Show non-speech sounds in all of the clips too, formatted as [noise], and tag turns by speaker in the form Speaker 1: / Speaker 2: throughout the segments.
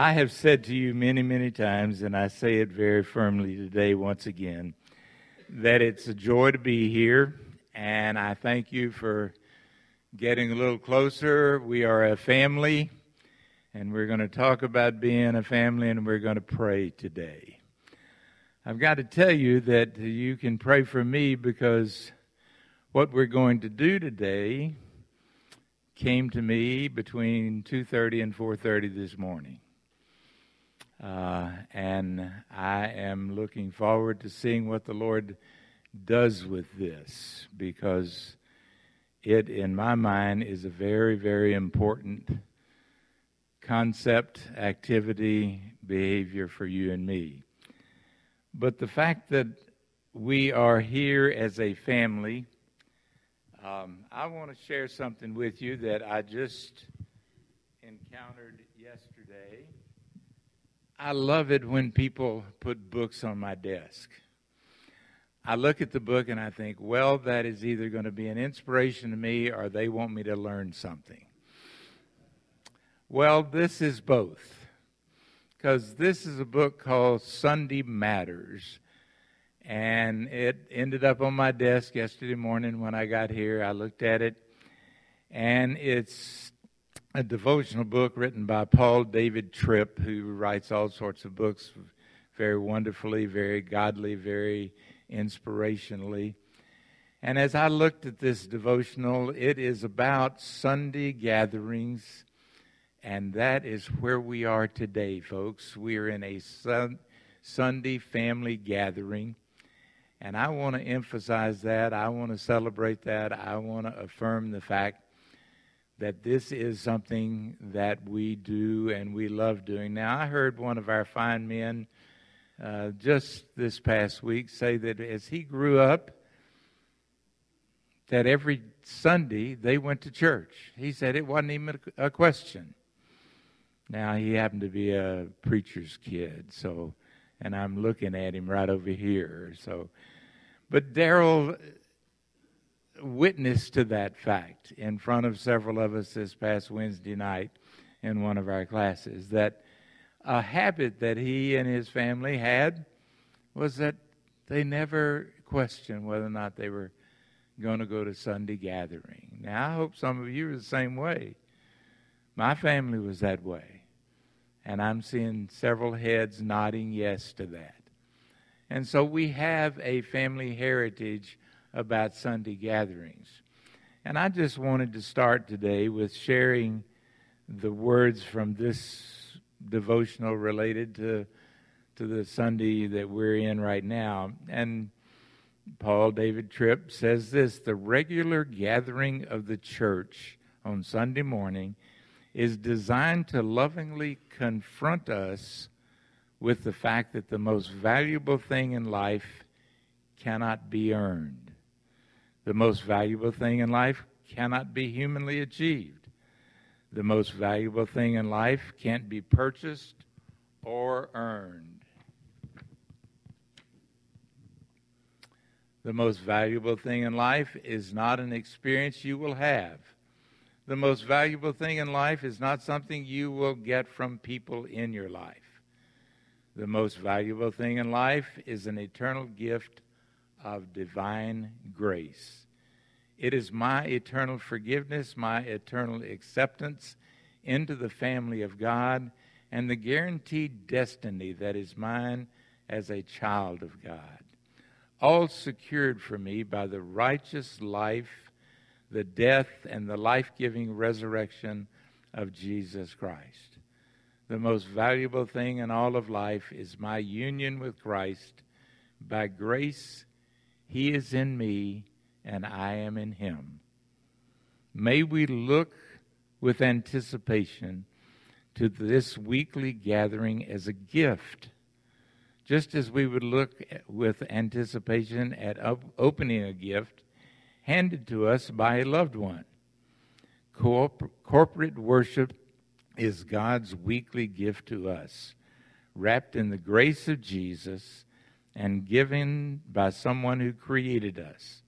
Speaker 1: I have said to you many, many times, and I say it very firmly today once again, that it's a joy to be here, and I thank you for getting a little closer. We are a family, and we're going to talk about being a family, and we're going to pray today. I've got to tell you that you can pray for me because what we're going to do today came to me between 2:30 and 4:30 this morning. Uh, and I am looking forward to seeing what the Lord does with this because it, in my mind, is a very, very important concept, activity, behavior for you and me. But the fact that we are here as a family, um, I want to share something with you that I just encountered yesterday. I love it when people put books on my desk. I look at the book and I think, well, that is either going to be an inspiration to me or they want me to learn something. Well, this is both. Because this is a book called Sunday Matters. And it ended up on my desk yesterday morning when I got here. I looked at it. And it's a devotional book written by Paul David Tripp, who writes all sorts of books very wonderfully, very godly, very inspirationally. And as I looked at this devotional, it is about Sunday gatherings, and that is where we are today, folks. We are in a sun, Sunday family gathering, and I want to emphasize that. I want to celebrate that. I want to affirm the fact that this is something that we do and we love doing. Now, I heard one of our fine men uh, just this past week say that as he grew up, that every Sunday they went to church. He said it wasn't even a question. Now, he happened to be a preacher's kid, so, and I'm looking at him right over here, so. But Daryl witness to that fact in front of several of us this past Wednesday night in one of our classes that a habit that he and his family had was that they never questioned whether or not they were going to go to Sunday gathering. Now, I hope some of you are the same way. My family was that way. And I'm seeing several heads nodding yes to that. And so we have a family heritage about Sunday gatherings. And I just wanted to start today with sharing the words from this devotional related to to the Sunday that we're in right now. And Paul David Tripp says this the regular gathering of the church on Sunday morning is designed to lovingly confront us with the fact that the most valuable thing in life cannot be earned. The most valuable thing in life cannot be humanly achieved. The most valuable thing in life can't be purchased or earned. The most valuable thing in life is not an experience you will have. The most valuable thing in life is not something you will get from people in your life. The most valuable thing in life is an eternal gift of divine grace. It is my eternal forgiveness, my eternal acceptance into the family of God, and the guaranteed destiny that is mine as a child of God. All secured for me by the righteous life, the death, and the life giving resurrection of Jesus Christ. The most valuable thing in all of life is my union with Christ. By grace, he is in me, and I am in him. May we look with anticipation to this weekly gathering as a gift, just as we would look with anticipation at opening a gift handed to us by a loved one. corporate worship is God's weekly gift to us, wrapped in the grace of Jesus and given by someone who created us,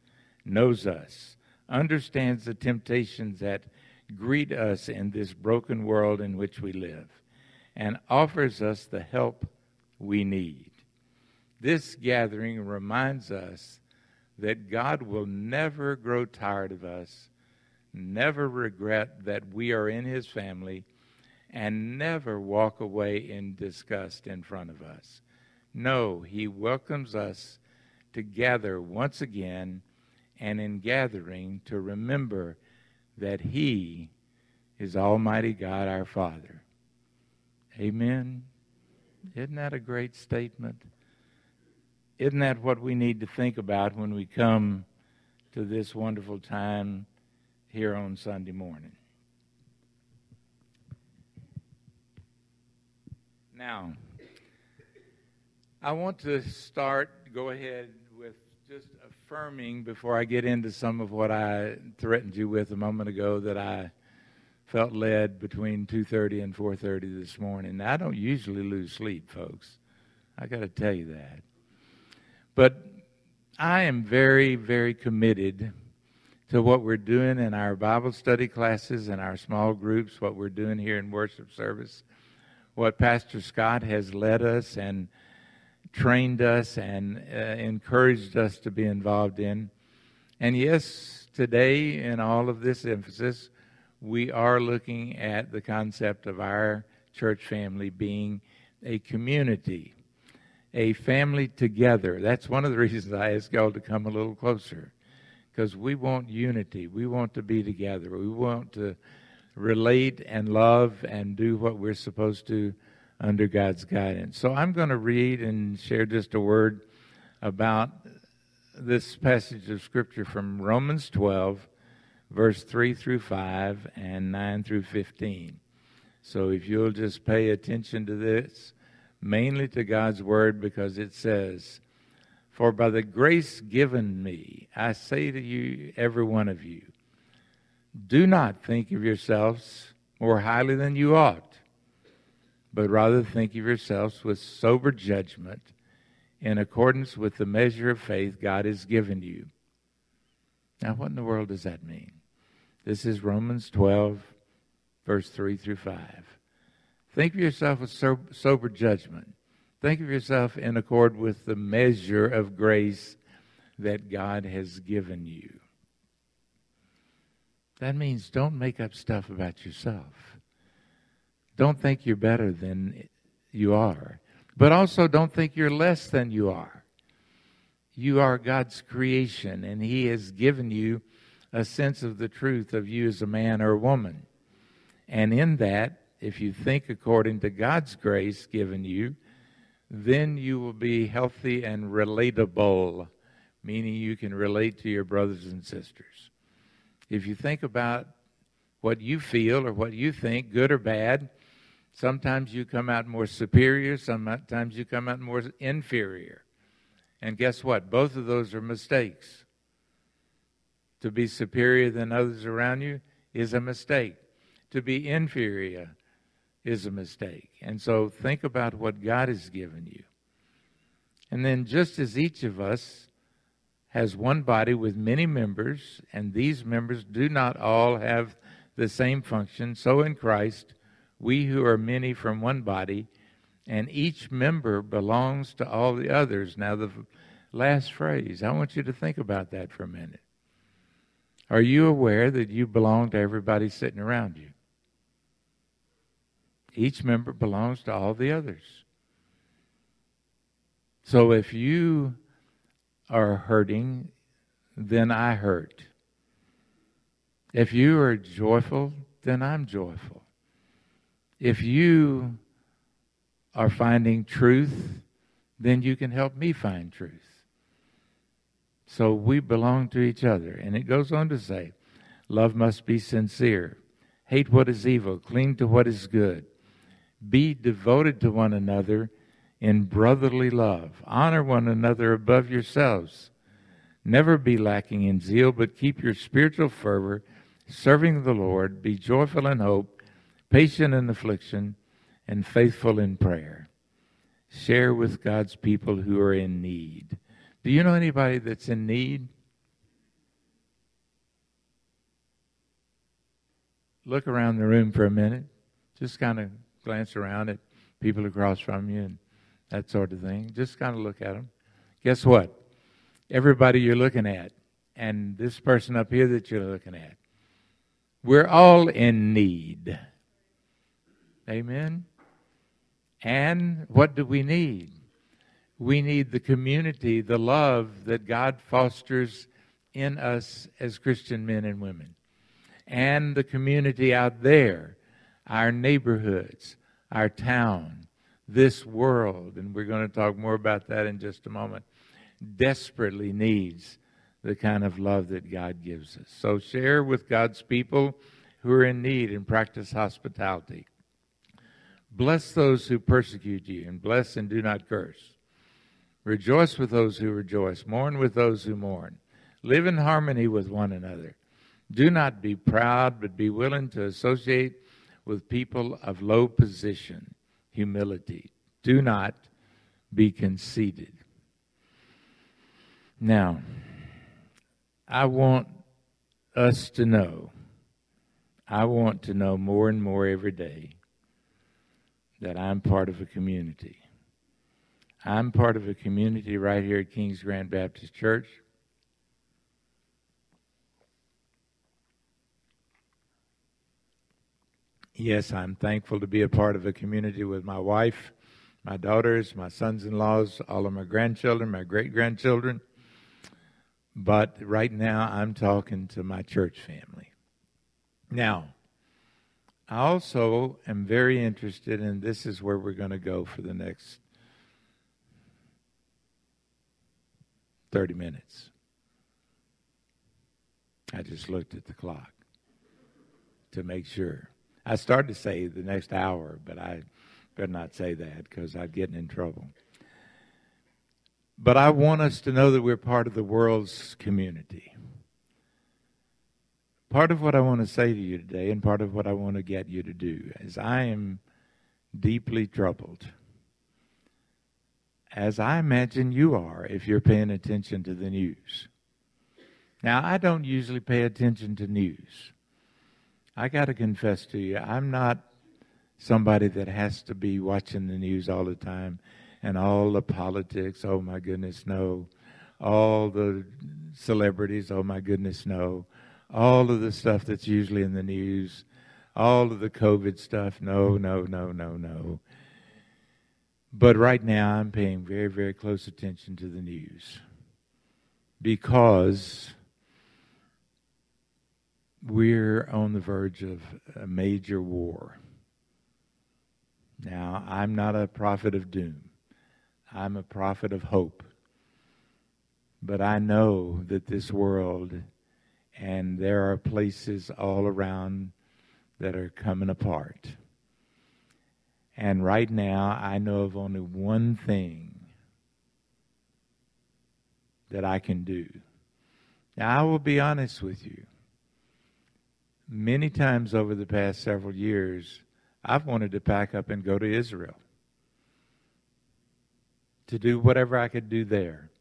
Speaker 1: knows us, understands the temptations that greet us in this broken world in which we live, and offers us the help we need. This gathering reminds us that God will never grow tired of us, never regret that we are in His family, and never walk away in disgust in front of us. No, He welcomes us to gather once again, and in gathering to remember that He is Almighty God our Father. Amen. Isn't that a great statement? Isn't that what we need to think about when we come to this wonderful time here on Sunday morning? Now, I want to start, go ahead with just affirming before I get into some of what I threatened you with a moment ago that I felt led between 2:30 and 4:30 this morning. Now, I don't usually lose sleep, folks. I got to tell you that. But I am very, very committed to what we're doing in our Bible study classes and our small groups, what we're doing here in worship service, what Pastor Scott has led us and trained us and uh, encouraged us to be involved in. And yes, today, in all of this emphasis, we are looking at the concept of our church family being a community a family together. That's one of the [laughs] reasons I asked y'all to come a little closer. Because we want unity. We want to be together. We want to relate and love and do what we're supposed to under God's guidance. So I'm going to read and share just a word about this passage of Scripture from Romans 12, verse 3 through 5 and 9 through 15. So if you'll just pay attention to this, mainly to God's word because it says, For by the grace given me, I say to you, every one of you, do not think of yourselves more highly than you ought, but rather think of yourselves with sober judgment in accordance with the measure of faith God has given you. Now, what in the world does that mean? This is Romans 12, verse 3 through 5. Think of yourself with sober judgment. Think of yourself in accord with the measure of grace that God has given you. That means don't make up stuff about yourself. Don't think you're better than you are. But also don't think you're less than you are. You are God's creation, and He has given you a sense of the truth of you as a man or a woman. And in that, if you think according to God's grace given you, then you will be healthy and relatable, meaning you can relate to your brothers and sisters. If you think about what you feel or what you think, good or bad, sometimes you come out more superior, sometimes you come out more inferior. And guess what? Both of those are mistakes. To be superior than others around you is a mistake. To be inferior is a mistake. And so think about what God has given you. And then, just as each of us has one body with many members, and these members do not all have the same function, so in Christ, we who are many from one body, and each member belongs to all the others. Now, the last phrase, I want you to think about that for a minute. Are you aware that you belong to everybody sitting around you? Each member belongs to all the others. So if you are hurting, then I hurt. If you are joyful, then I'm joyful. If you are finding truth, then you can help me find truth. So we belong to each other. And it goes on to say, love must be sincere. Hate what is evil, cling to what is good. Be devoted to one another in brotherly love. Honor one another above yourselves. Never be lacking in zeal, but keep your spiritual fervor, serving the Lord. Be joyful in hope, patient in affliction, and faithful in prayer. Share with God's people who are in need. Do you know anybody that's in need? Look around the room for a minute. Just kind of glance around at people across from you and that sort of thing. Just kind of look at them. Guess what? Everybody you're looking at, and this person up here that you're looking at, we're all in need. Amen? And what do we need? We need the community, the love that God fosters in us as Christian men and women, and the community out there, our neighborhoods, our town, this world, and we're going to talk more about that in just a moment, desperately needs the kind of love that God gives us. So share with God's people who are in need and practice hospitality. Bless those who persecute you, and bless and do not curse. Rejoice with those who rejoice, mourn with those who mourn. Live in harmony with one another. Do not be proud, but be willing to associate with people of low position, humility. Do not be conceited. Now, I want us to know, I want to know more and more every day that I'm part of a community. I'm part of a community right here at King's Grant Baptist Church. Yes, I'm thankful to be a part of a community with my wife, my daughters, my sons in laws, all of my grandchildren, my great grandchildren. But right now, I'm talking to my church family. Now, I also am very interested, and this is where we're going to go for the next 30 minutes. I just looked at the clock to make sure. I started to say the next hour, but I better not say that because I'd get in trouble. But I want us to know that we're part of the world's community part of what I want to say to you today, and part of what I want to get you to do, is I am deeply troubled, as I imagine you are if you're paying attention to the news. Now, I don't usually pay attention to news. I got to confess to you, I'm not somebody that has to be watching the news all the time and all the politics. Oh, my goodness, no. All the celebrities. Oh, my goodness, no all of the stuff that's usually in the news, all of the COVID stuff. No, no, no, no, no. But right now, I'm paying very, very close attention to the news because we're on the verge of a major war. Now, I'm not a prophet of doom, I'm a prophet of hope. But I know that this world and there are places all around that are coming apart. And right now, I know of only one thing that I can do. Now, I will be honest with you. Many times over the past several years, I've wanted to pack up and go to Israel to do whatever I could do there.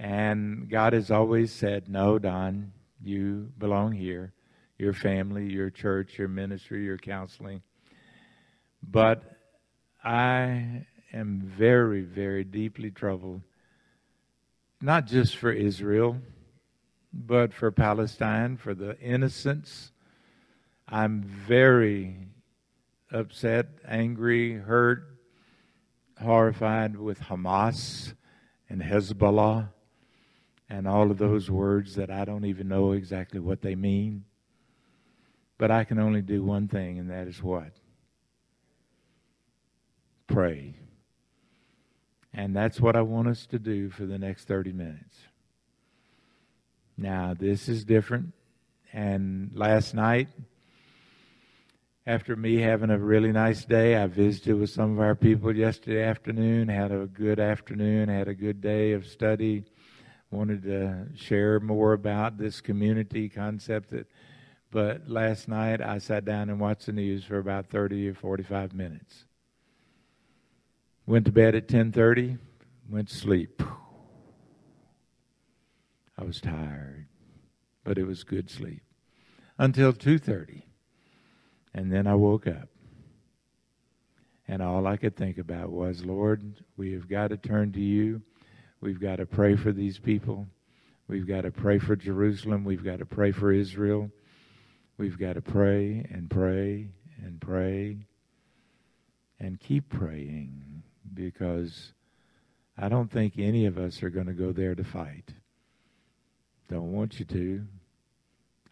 Speaker 1: And God has always said, No, Don, you belong here. Your family, your church, your ministry, your counseling. But I am very, very deeply troubled, not just for Israel, but for Palestine, for the innocents. I'm very upset, angry, hurt, horrified with Hamas and Hezbollah and all of those mm-hmm. words that I don't even know exactly what they mean. But I can only do one thing, and that is what? Pray. And that's what I want us to do for the next 30 minutes. Now, this is different. And last night, after me having a really nice day, I visited with some of our people yesterday afternoon, had a good afternoon, had a good day of study wanted to share more about this community concept that but last night I sat down and watched the news for about 30 or 45 minutes. Went to bed at 10:30, went to sleep. I was tired, but it was good sleep until 2:30. And then I woke up. And all I could think about was, Lord, we have got to turn to you. We've got to pray for these people. We've got to pray for Jerusalem. We've got to pray for Israel. We've got to pray and pray and pray and keep praying because I don't think any of us are going to go there to fight. Don't want you to.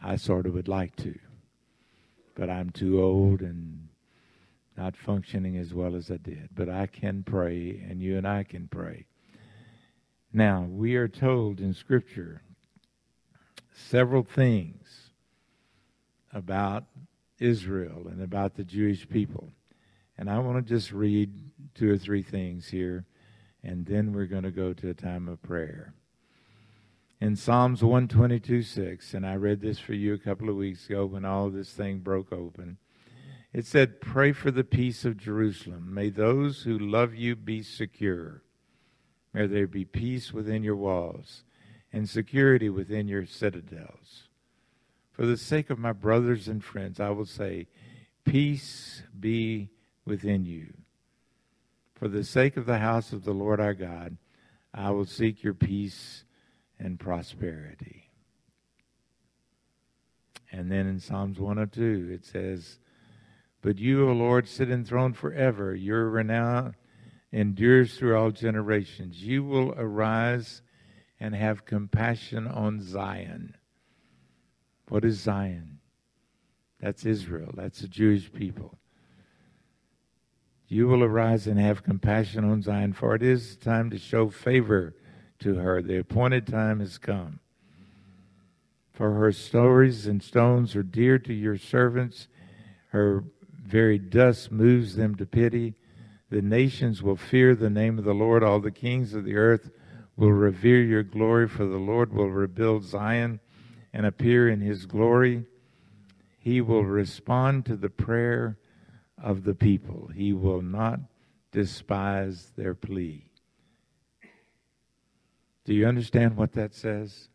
Speaker 1: I sort of would like to. But I'm too old and not functioning as well as I did. But I can pray, and you and I can pray. Now, we are told in Scripture several things about Israel and about the Jewish people. And I want to just read two or three things here, and then we're going to go to a time of prayer in Psalms 122 6, and I read this for you a couple of weeks ago when all this thing broke open. It said, Pray for the peace of Jerusalem. May those who love you be secure. May there be peace within your walls and security within your citadels. For the sake of my brothers and friends, I will say, Peace be within you. For the sake of the house of the Lord our God, I will seek your peace and prosperity. And then in Psalms 102, it says, But you, O Lord, sit enthroned forever. Your renown endures through all generations. You will arise and have compassion on Zion. What is Zion? That's Israel. That's the Jewish people. You will arise and have compassion on Zion, for it is time to show favor to her. The appointed time has come. For her stories and stones are dear to your servants. Her very dust moves them to pity. The nations will fear the name of the Lord. All the kings of the earth will revere your glory, for the Lord will rebuild Zion and appear in his glory. He will respond to the prayer of the people. He will not despise their plea. Do you understand what that says?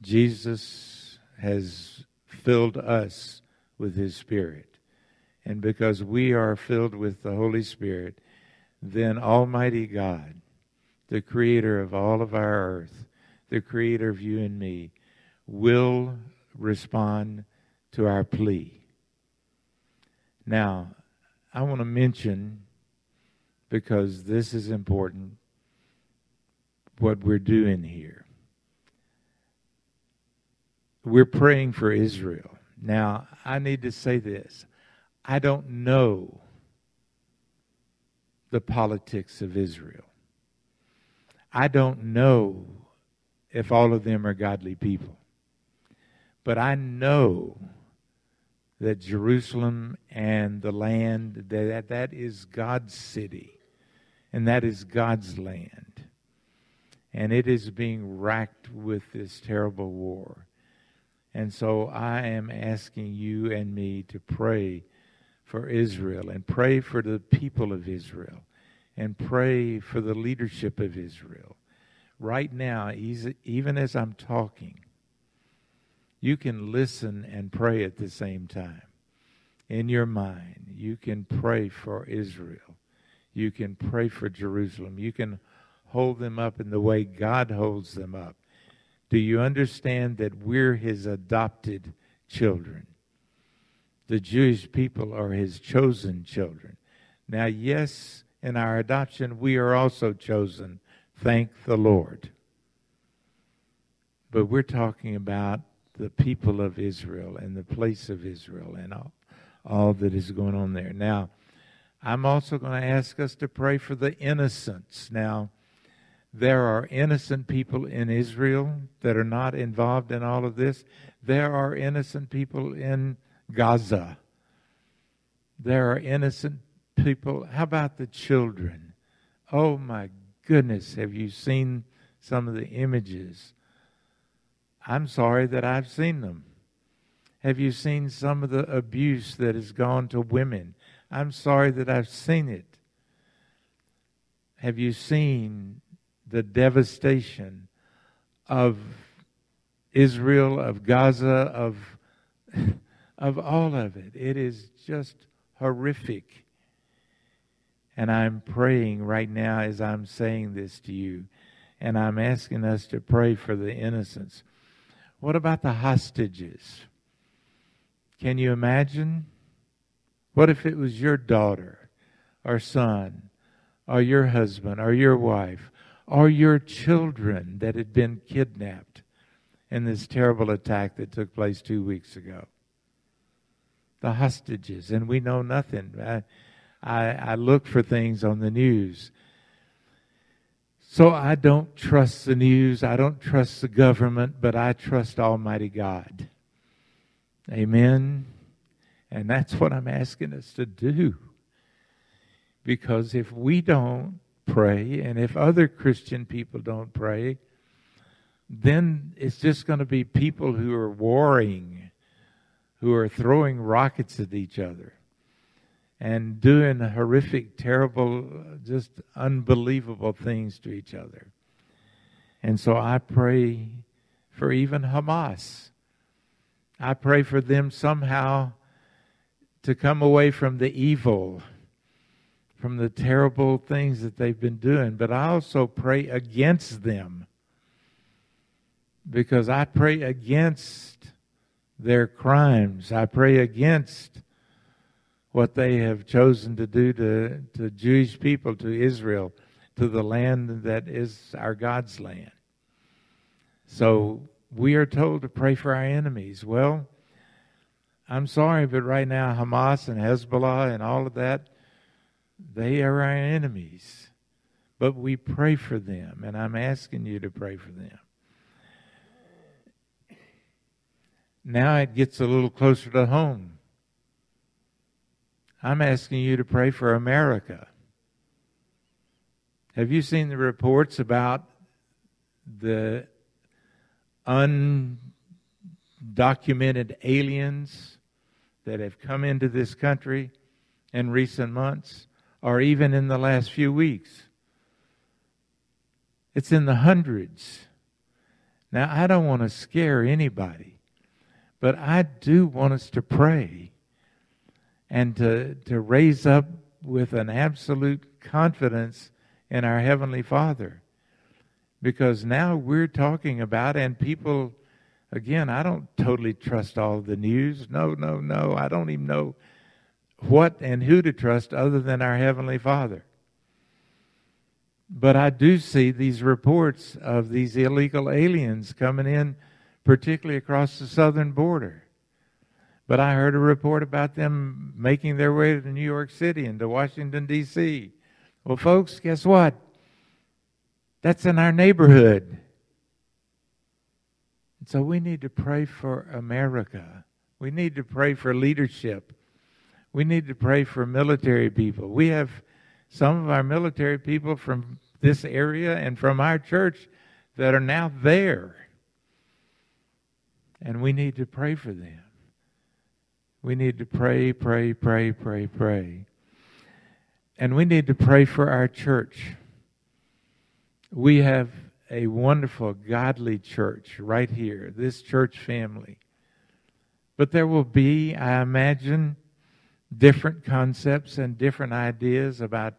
Speaker 1: Jesus has filled us with his Spirit. And because we are filled with the Holy Spirit, then Almighty God, the creator of all of our earth, the creator of you and me, will respond to our plea. Now, I want to mention, because this is important, what we're doing here. We're praying for Israel. Now, I need to say this. I don't know the politics of Israel. I don't know if all of them are godly people. But I know that Jerusalem and the land that that is God's city and that is God's land and it is being racked with this terrible war. And so I am asking you and me to pray for Israel and pray for the people of Israel and pray for the leadership of Israel. Right now, even as I'm talking, you can listen and pray at the same time. In your mind, you can pray for Israel. You can pray for Jerusalem. You can hold them up in the way God holds them up. Do you understand that we're his adopted children? The Jewish people are his chosen children. Now, yes, in our adoption, we are also chosen. Thank the Lord. But we're talking about the people of Israel and the place of Israel and all, all that is going on there. Now, I'm also going to ask us to pray for the innocents. Now, there are innocent people in Israel that are not involved in all of this. There are innocent people in Gaza. There are innocent people. How about the children? Oh my goodness, have you seen some of the images? I'm sorry that I've seen them. Have you seen some of the abuse that has gone to women? I'm sorry that I've seen it. Have you seen the devastation of Israel, of Gaza, of, [laughs] of all of it. It is just horrific. And I'm praying right now as I'm saying this to you. And I'm asking us to pray for the innocents. What about the hostages? Can you imagine? What if it was your daughter or son or your husband or your wife or your children that had been kidnapped in this terrible attack that took place two weeks ago? The hostages, and we know nothing. I, I, I look for things on the news. So I don't trust the news. I don't trust the government, but I trust Almighty God. Amen. And that's what I'm asking us to do. Because if we don't pray, and if other Christian people don't pray, then it's just going to be people who are warring, who are throwing rockets at each other and doing horrific, terrible, just unbelievable things to each other. And so I pray for even Hamas. I pray for them somehow to come away from the evil, from the terrible things that they've been doing. But I also pray against them because I pray against their crimes. I pray against what they have chosen to do to, to Jewish people, to Israel, to the land that is our God's land. So we are told to pray for our enemies. Well, I'm sorry, but right now, Hamas and Hezbollah and all of that, they are our enemies. But we pray for them, and I'm asking you to pray for them. Now it gets a little closer to home. I'm asking you to pray for America. Have you seen the reports about the undocumented aliens that have come into this country in recent months or even in the last few weeks? It's in the hundreds. Now, I don't want to scare anybody, but I do want us to pray and to, to raise up with an absolute confidence in our Heavenly Father. Because now we're talking about, and people, again, I don't totally trust all the news. No, no, no. I don't even know what and who to trust other than our Heavenly Father. But I do see these reports of these illegal aliens coming in, particularly across the southern border. But I heard a report about them making their way to New York City and to Washington, D.C. Well, folks, guess what? That's in our neighborhood. So we need to pray for America. We need to pray for leadership. We need to pray for military people. We have some of our military people from this area and from our church that are now there. And we need to pray for them. We need to pray, pray, pray, pray, pray. And we need to pray for our church. We have a wonderful, godly church right here, this church family. But there will be, I imagine, different concepts and different ideas about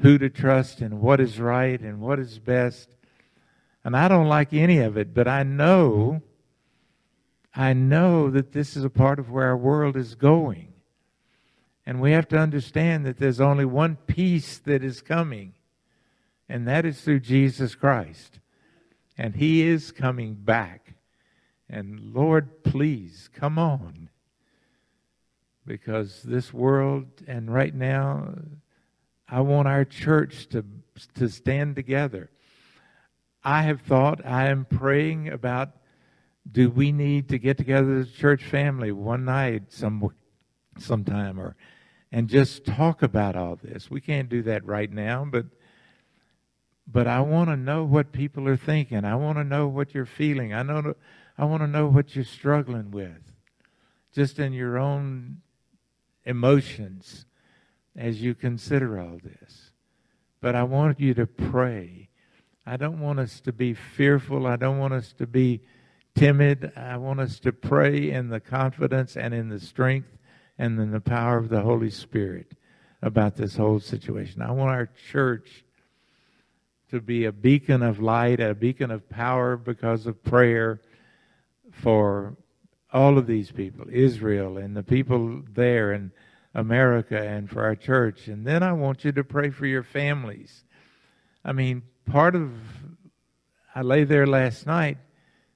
Speaker 1: who to trust and what is right and what is best. And I don't like any of it, but I know I know that this is a part of where our world is going. And we have to understand that there's only one peace that is coming, and that is through Jesus Christ. And He is coming back. And Lord, please, come on. Because this world, and right now, I want our church to, to stand together. I have thought, I am praying about do we need to get together as a church family one night some sometime or and just talk about all this? We can't do that right now but but i want to know what people are thinking. I want to know what you're feeling. I know i want to know what you're struggling with just in your own emotions as you consider all this. But i want you to pray. I don't want us to be fearful. I don't want us to be timid. I want us to pray in the confidence and in the strength and in the power of the Holy Spirit. about this whole situation. I want our church to be a beacon of light, a beacon of power because of prayer for all of these people, Israel and the people there and America and for our church. And then I want you to pray for your families. I mean, part of, I lay there last night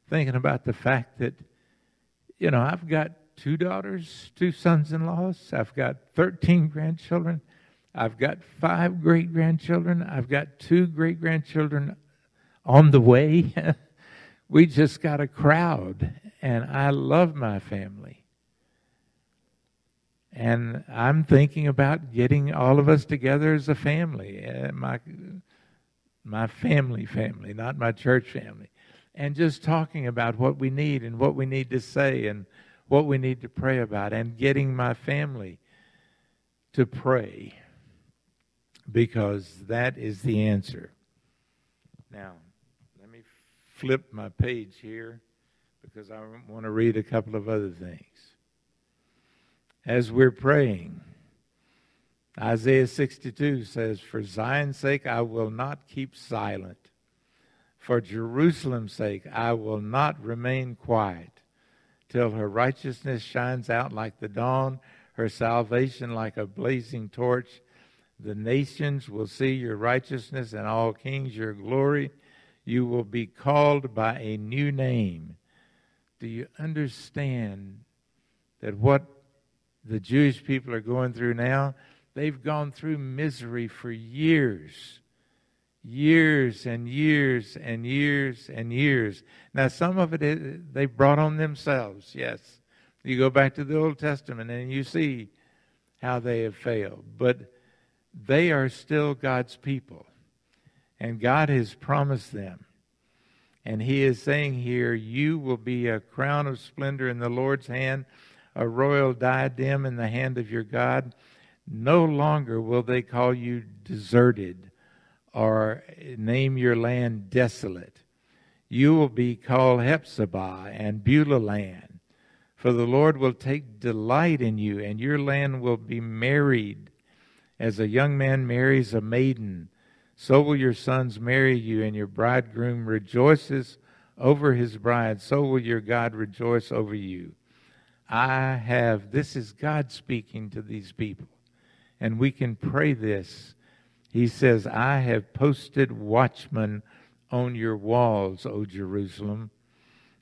Speaker 1: thinking about the fact that, you know, I've got two daughters, two sons in laws, I've got 13 grandchildren, I've got five great grandchildren, I've got two great grandchildren on the way. [laughs] we just got a crowd, and I love my family. And I'm thinking about getting all of us together as a family, uh, my my family family, not my church family, and just talking about what we need and what we need to say and what we need to pray about, and getting my family to pray because that is the answer. Now, let me flip my page here because I want to read a couple of other things. As we're praying, Isaiah 62 says, For Zion's sake I will not keep silent. For Jerusalem's sake I will not remain quiet till her righteousness shines out like the dawn, her salvation like a blazing torch. The nations will see your righteousness and all kings your glory. You will be called by a new name. Do you understand that what the Jewish people are going through now? They've gone through misery for years. Years and years and years and years. Now, some of it they brought on themselves, yes. You go back to the Old Testament and you see how they have failed. But they are still God's people. And God has promised them. And He is saying here, You will be a crown of splendor in the Lord's hand, a royal diadem in the hand of your God. No longer will they call you deserted or name your land desolate. You will be called Hephzibah and Beulah land. For the Lord will take delight in you, and your land will be married as a young man marries a maiden, so will your sons marry you, and your bridegroom rejoices over his bride, so will your God rejoice over you. I have, this is God speaking to these people, and we can pray this. He says, I have posted watchmen on your walls, O Jerusalem.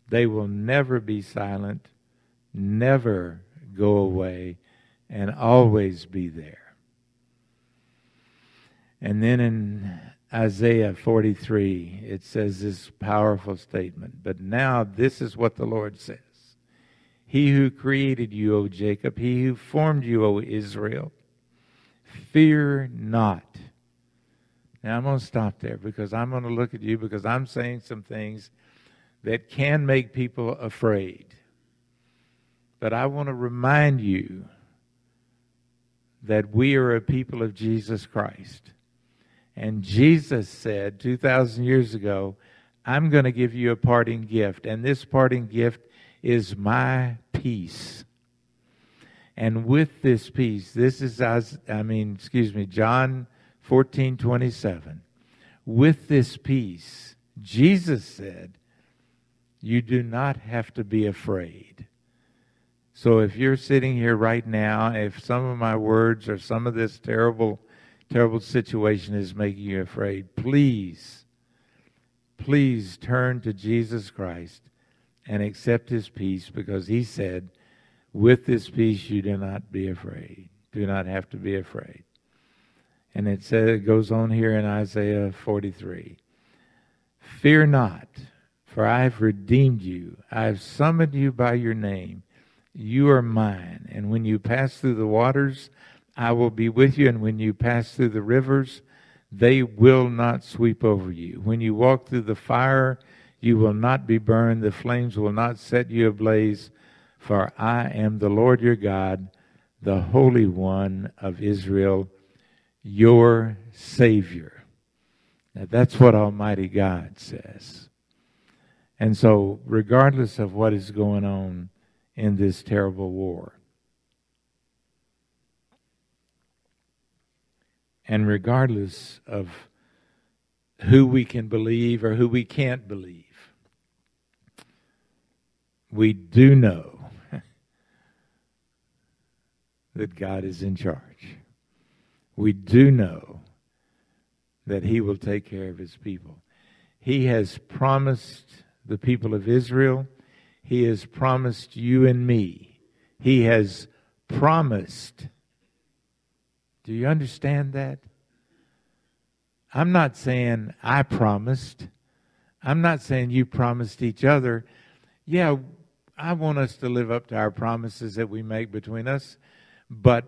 Speaker 1: They will never be silent, never go away, and always be there. And then in Isaiah 43, it says this powerful statement. But now this is what the Lord says He who created you, O Jacob, he who formed you, O Israel, fear not. Now I'm going to stop there because I'm going to look at you because I'm saying some things that can make people afraid. But I want to remind you that we are a people of Jesus Christ. And Jesus said 2,000 years ago, I'm going to give you a parting gift. And this parting gift is my peace. And with this peace, this is, I mean, excuse me, John 14, 27. With this peace, Jesus said, you do not have to be afraid. So if you're sitting here right now, if some of my words or some of this terrible terrible situation is making you afraid, please, please turn to Jesus Christ and accept his peace because he said, with this peace you do not be afraid. Do not have to be afraid. And it says it goes on here in Isaiah 43. Fear not, for I have redeemed you. I have summoned you by your name. You are mine. And when you pass through the waters, I will be with you, and when you pass through the rivers, they will not sweep over you. When you walk through the fire, you will not be burned, the flames will not set you ablaze, for I am the Lord your God, the Holy One of Israel, your Savior. Now that's what Almighty God says. And so, regardless of what is going on in this terrible war, And regardless of who we can believe or who we can't believe, we do know [laughs] that God is in charge. We do know that He will take care of His people. He has promised the people of Israel, He has promised you and me, He has promised. Do you understand that? I'm not saying I promised. I'm not saying you promised each other. Yeah, I want us to live up to our promises that we make between us, but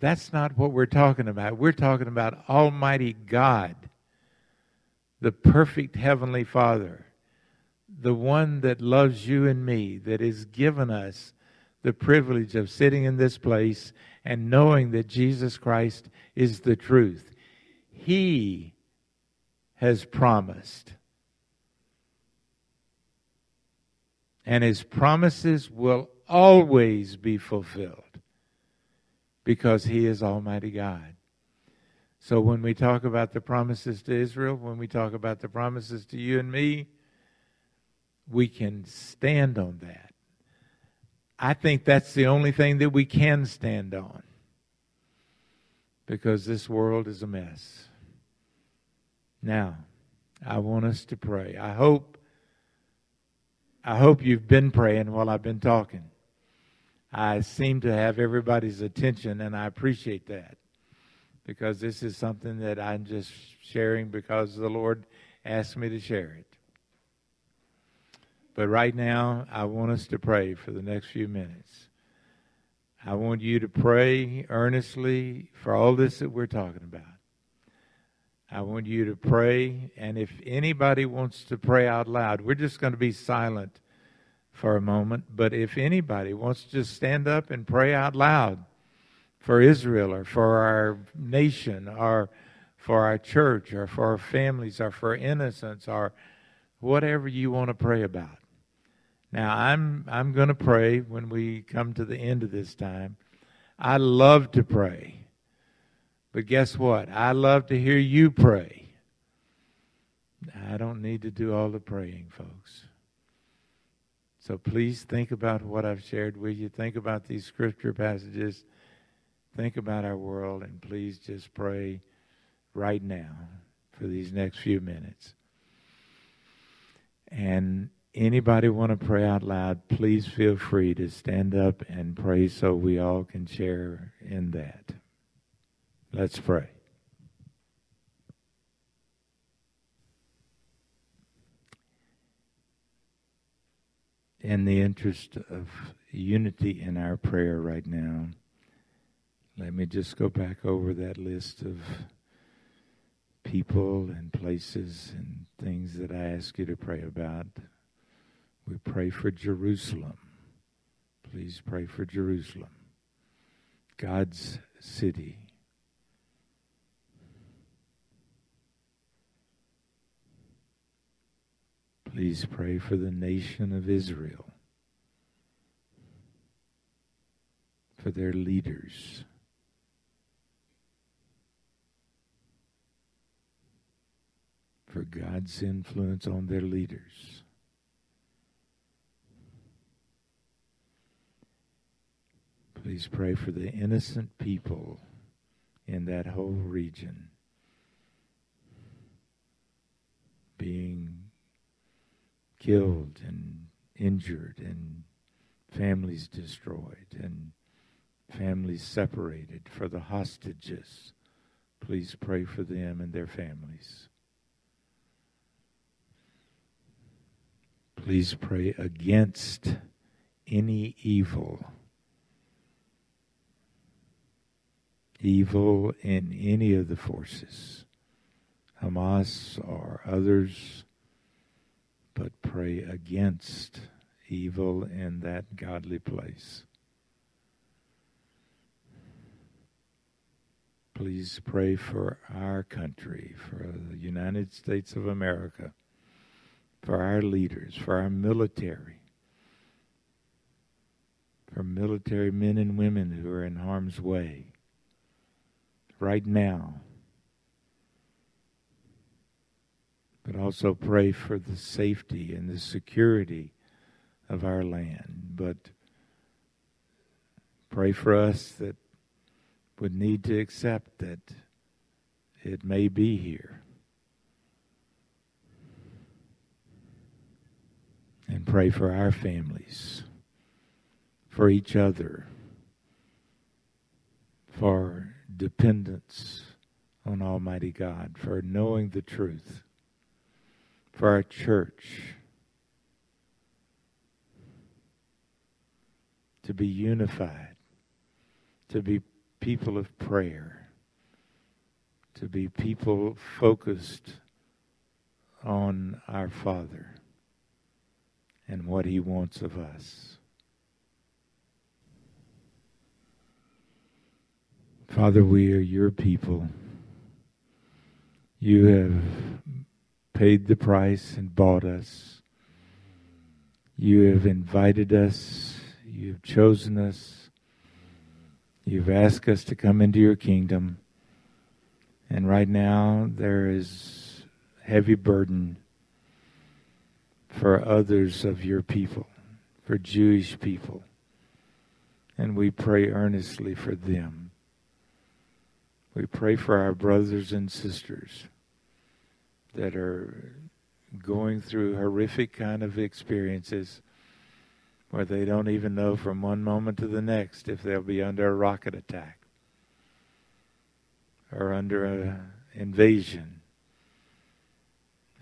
Speaker 1: that's not what we're talking about. We're talking about Almighty God, the perfect Heavenly Father, the one that loves you and me, that has given us the privilege of sitting in this place and knowing that Jesus Christ is the truth. He has promised and his promises will always be fulfilled because he is Almighty God. So when we talk about the promises to Israel, when we talk about the promises to you and me, we can stand on that. I think that's the only thing that we can stand on because this world is a mess. Now, I want us to pray. I hope I hope you've been praying while I've been talking. I seem to have everybody's attention, and I appreciate that because this is something that I'm just sharing because the Lord asked me to share it. But right now, I want us to pray for the next few minutes. I want you to pray earnestly for all this that we're talking about. I want you to pray, and if anybody wants to pray out loud, we're just going to be silent for a moment. But if anybody wants to just stand up and pray out loud for Israel or for our nation or for our church or for our families or for innocence or whatever you want to pray about. Now I'm I'm going to pray when we come to the end of this time. I love to pray. But guess what? I love to hear you pray. I don't need to do all the praying, folks. So please think about what I've shared with you. Think about these scripture passages. Think about our world, and please just pray right now for these next few minutes. And anybody want to pray out loud, please feel free to stand up and pray so we all can share in that. Let's pray. In the interest of unity in our prayer right now, let me just go back over that list of people and places and things that I ask you to pray about. We pray for Jerusalem. Please pray for Jerusalem, God's city. Please pray for the nation of Israel, for their leaders. For God's influence on their leaders. Please pray for the innocent people in that whole region being killed and injured and families destroyed and families separated for the hostages. Please pray for them and their families. Please pray against any evil. Evil in any of the forces, Hamas or others but pray against evil in that godly place. Please pray for our country, for the United States of America, for our leaders, for our military, for military men and women who are in harm's way right now but also pray for the safety and the security of our land. But pray for us that would need to accept that it may be here. And pray for our families, for each other, for dependence on Almighty God, for knowing the truth, for our church to be unified, to be people of prayer, to be people focused on our Father and what He wants of us. Father, we are your people. You have paid the price and bought us. You have invited us. You have chosen us. You've asked us to come into your kingdom. And right now, there is heavy burden for others of your people, for Jewish people. And we pray earnestly for them. We pray for our brothers and sisters that are going through horrific kind of experiences where they don't even know from one moment to the next if they'll be under a rocket attack or under an invasion.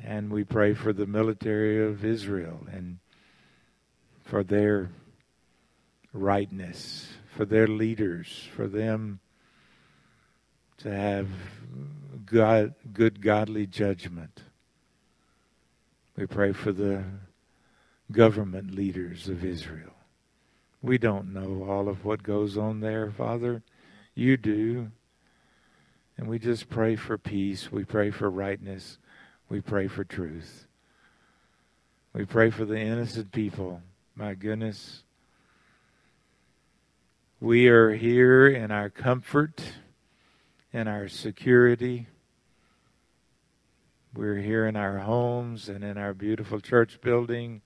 Speaker 1: And we pray for the military of Israel and for their rightness, for their leaders, for them to have God, good godly judgment. We pray for the government leaders of Israel. We don't know all of what goes on there, Father. You do. And we just pray for peace. We pray for rightness. We pray for truth. We pray for the innocent people. My goodness. We are here in our comfort and our security. We're here in our homes and in our beautiful church building.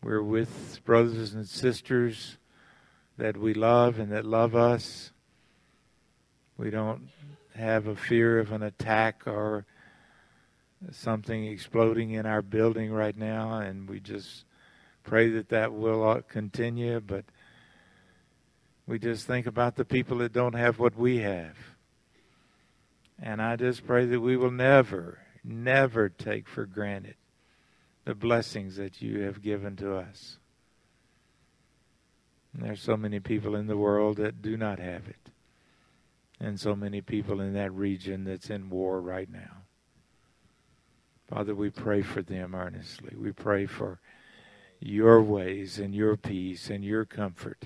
Speaker 1: We're with brothers and sisters that we love and that love us. We don't have a fear of an attack or something exploding in our building right now, and we just pray that that will continue. But we just think about the people that don't have what we have. And I just pray that we will never, never take for granted the blessings that you have given to us. And there's so many people in the world that do not have it. And so many people in that region that's in war right now. Father, we pray for them earnestly. We pray for your ways and your peace and your comfort.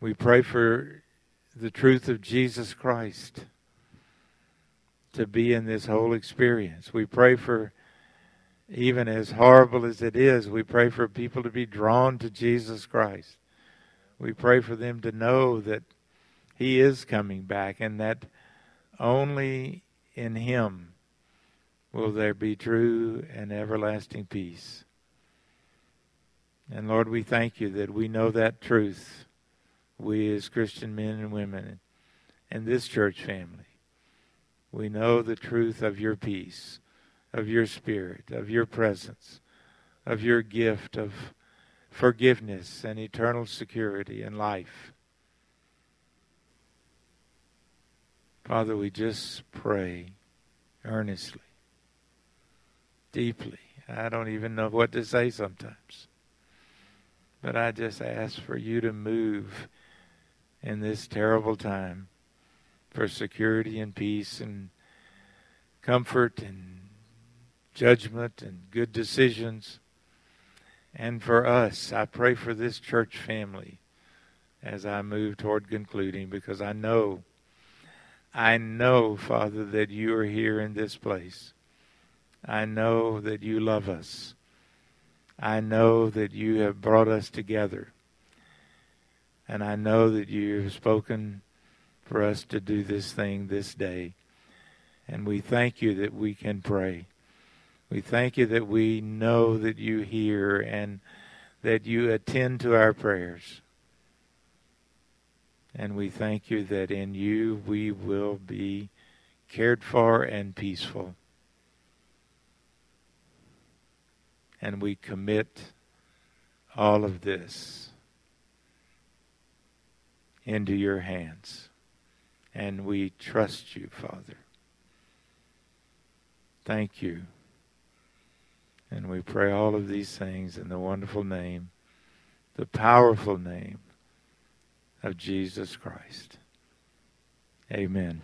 Speaker 1: We pray for the truth of Jesus Christ to be in this whole experience. We pray for even as horrible as it is, we pray for people to be drawn to Jesus Christ. We pray for them to know that He is coming back and that only in Him will there be true and everlasting peace. And Lord, we thank you that we know that truth, we as Christian men and women and this church family. We know the truth of your peace of your Spirit, of your presence, of your gift of forgiveness and eternal security and life. Father, we just pray earnestly, deeply. I don't even know what to say sometimes. But I just ask for you to move in this terrible time for security and peace and comfort and judgment and good decisions. And for us, I pray for this church family as I move toward concluding because I know, I know, Father, that you are here in this place. I know that you love us. I know that you have brought us together. And I know that you have spoken for us to do this thing this day. And we thank you that we can pray. We thank you that we know that you hear and that you attend to our prayers. And we thank you that in you we will be cared for and peaceful. And we commit all of this into your hands. And we trust you, Father. Thank you. And we pray all of these things in the wonderful name, the powerful name of Jesus Christ. Amen.